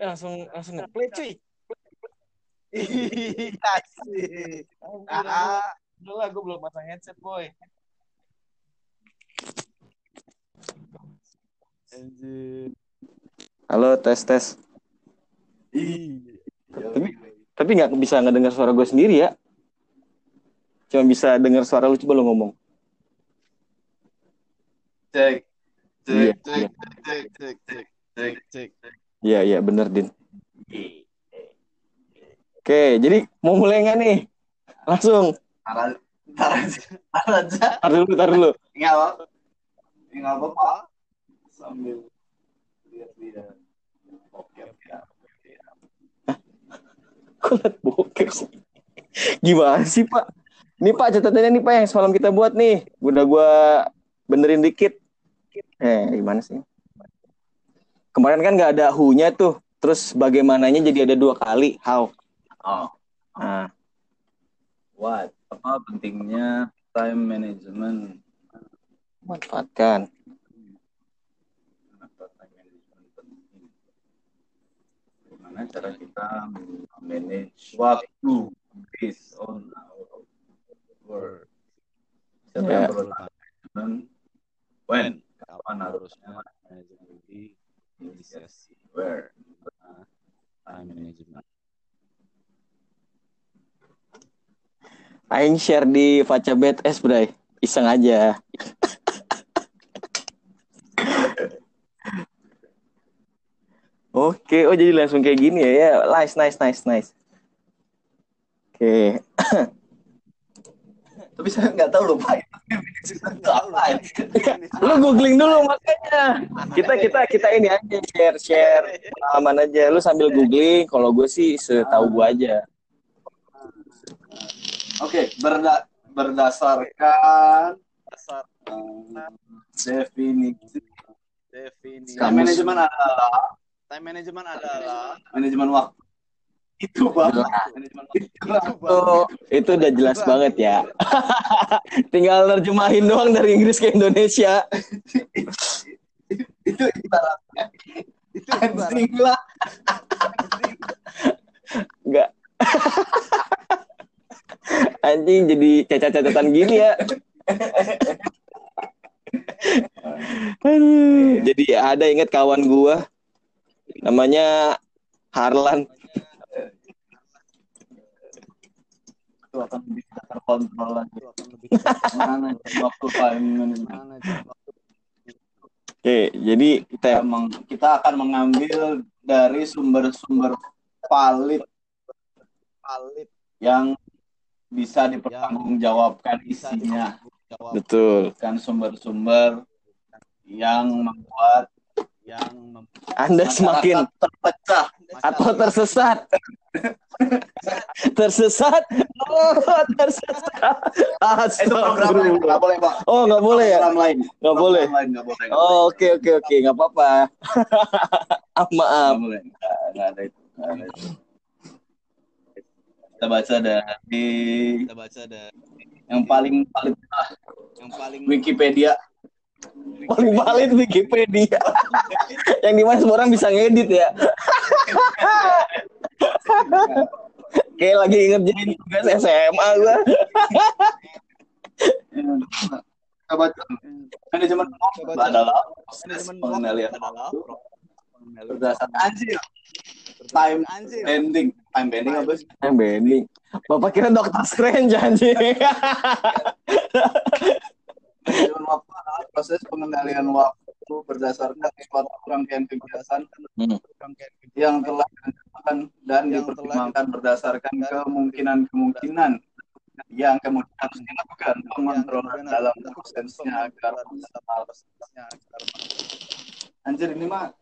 langsung langsung ngeplay cuy. Iya sih. Ah, udah lah, gue belum pasang headset boy. Anjir. Halo, tes tes. Iya. Tapi tapi nggak bisa ngedengar suara gue sendiri ya. Cuma bisa dengar suara lu coba lu ngomong. Cek. Iya, Cek, cek, cek, cek, cek, cek, cek. Iya iya bener Din. Oke, jadi mau mulai nggak nih? Langsung. Ntar ntar aja. Ntar aja. Tar dulu, tar dulu. Nggak apa. Nggak apa-apa. Sambil lihat-lihat. Oke, oke. Kok liat bokep sih? Gimana sih Pak? Ini Pak catatannya nih Pak yang semalam kita buat nih. Udah gua benerin dikit. Eh gimana sih? Kemarin kan nggak ada who-nya tuh. Terus bagaimananya jadi ada dua kali. How? Oh, Nah, what? Apa pentingnya time management? manfaatkan. Bagaimana cara kita manage waktu based on our work? Siapa Ya. yang perlu time management? When? Kapan harusnya manajemen di inisiasi? Where? Time management. Aing share di Faca BTS, Bray. Iseng aja. Oke, oh jadi langsung kayak gini ya. Ya, nice, nice, nice, nice. Oke. Tapi saya nggak tahu lupa. Lu googling dulu makanya. Kita kita kita ini aja share share pengalaman aja. Lu sambil googling. Kalau gue sih setahu gue aja. Oke, berda berdasarkan um, definisi Definisi time management adalah time management adalah manajemen waktu. Itu waktu. Itu Itu Bapak. itu udah jelas banget ya. Tinggal terjemahin doang dari Inggris ke Indonesia. itu ibaratnya itu anjing lah. Enggak. Anjing jadi cacat-catatan gini ya. Aduh. Jadi ada inget kawan gua namanya Harlan. Itu akan bisa terkontrol lagi. lebih Mana waktu management. mana Oke, jadi Kita, meng- kita akan mengambil dari sumber-sumber valid valid yang bisa dipertanggungjawabkan isinya. betul. Bukan sumber-sumber yang membuat yang mem- Anda semakin terpecah. atau tersesat. tersesat? Oh, tersesat. Eh, Itu program lain, Astagfirullah. nggak boleh, Pak. Oh, nggak boleh ya? Program lain. Nggak boleh. Nggak boleh. Oh, oke oke oke, nggak apa-apa. Ah. Maaf. Nggak boleh. Nggak ada itu. Kita baca dari kita baca dari yang paling paling yang paling Wikipedia. Paling valid Wikipedia. Yang di mana semua orang bisa ngedit ya. Kayak lagi inget jadi tugas SMA gua. Kita baca manajemen adalah berdasarkan anjir. Time anjir. bending. Time bending apa sih? Yang bending. Bapak kira dokter Strange anjing. manajemen waktu adalah proses pengendalian waktu berdasarkan suatu rangkaian kegiatan kegiatan yang telah direncanakan dan Yang dipertimbangkan berdasarkan kemungkinan-kemungkinan yang kemudian harus dilakukan pengontrolan dalam prosesnya agar maksimal. Anjir ini mah